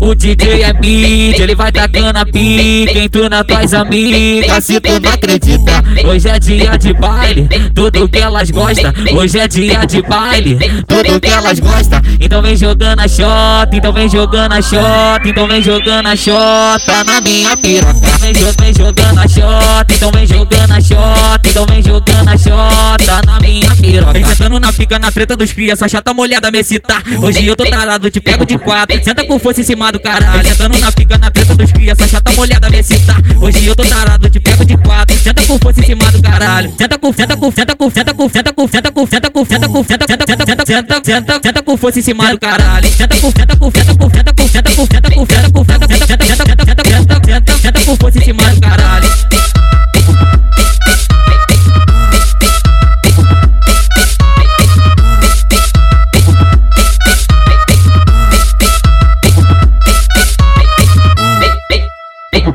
O, DJ é mídia, ele vai tacando a pica tu na tuas amigas. Se tu não acredita, hoje é dia de baile, tudo que elas gostam. Hoje é dia de baile, tudo que elas gostam. Então vem jogando a shot, então vem jogando a shot, então vem jogando a shot na minha piroca. Vem, vem jogando a shot, então vem jogando a shot, então vem jogando a shot na minha piroca. Sentando na pica na treta dos cria, essa chata molhada me excitar. Hoje eu tô tarado, te pego de quatro. Senta com força em cima do caralho. Sentando na pica na treta dos cria, essa chata molhada me excitar. Hoje eu tô tarado, te pego de quatro. Senta com força em cima do caralho. Senta com, senta com, senta com, senta com, senta com, senta com, senta com, senta com, senta, senta, senta, senta, senta, senta, senta com força em cima do caralho. Senta com, senta com, senta com, senta com, senta com, senta com, senta com, senta, senta, senta, senta, senta, senta, senta, senta com força em cima do caralho. O,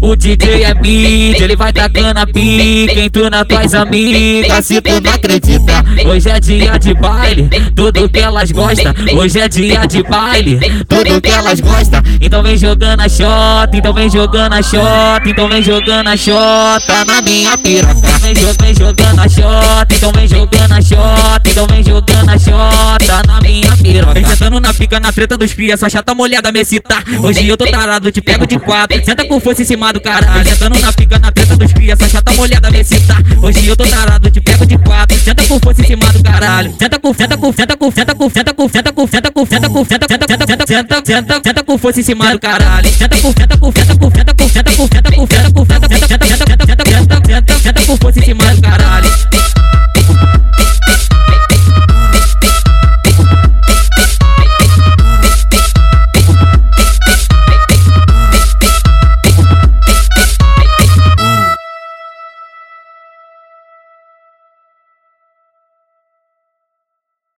o, DJ é mídia, ele vai tacando a pica em tu na tuas amigas. Se tu não acredita, hoje é dia de baile, tudo que elas gostam. Hoje é dia de baile, tudo que elas gostam. Então vem jogando a shot, então vem jogando a shot, então vem jogando a shot na minha piroca. Vem, vem jogando a shot, então vem jogando a shot, então vem jogando a shot na minha piroca. Vem sentando na pica na treta dos cria, essa chata molhada me excitar. Hoje eu tô tarado, te pego de quatro. Senta com força em cima do caralho. Sentando na pica na treta dos cria, essa chata molhada me excitar. Hoje eu tô tarado, te pego de quatro. Senta com força em cima do caralho. Senta com, senta com, senta com, senta com, senta com, senta com, senta com, senta com, senta, senta, senta, senta, senta, senta, senta com força em cima do caralho. Senta com, senta com, senta com, senta com, senta com, senta com, senta com, senta, senta, senta, senta, senta, senta, senta com força em cima do caralho.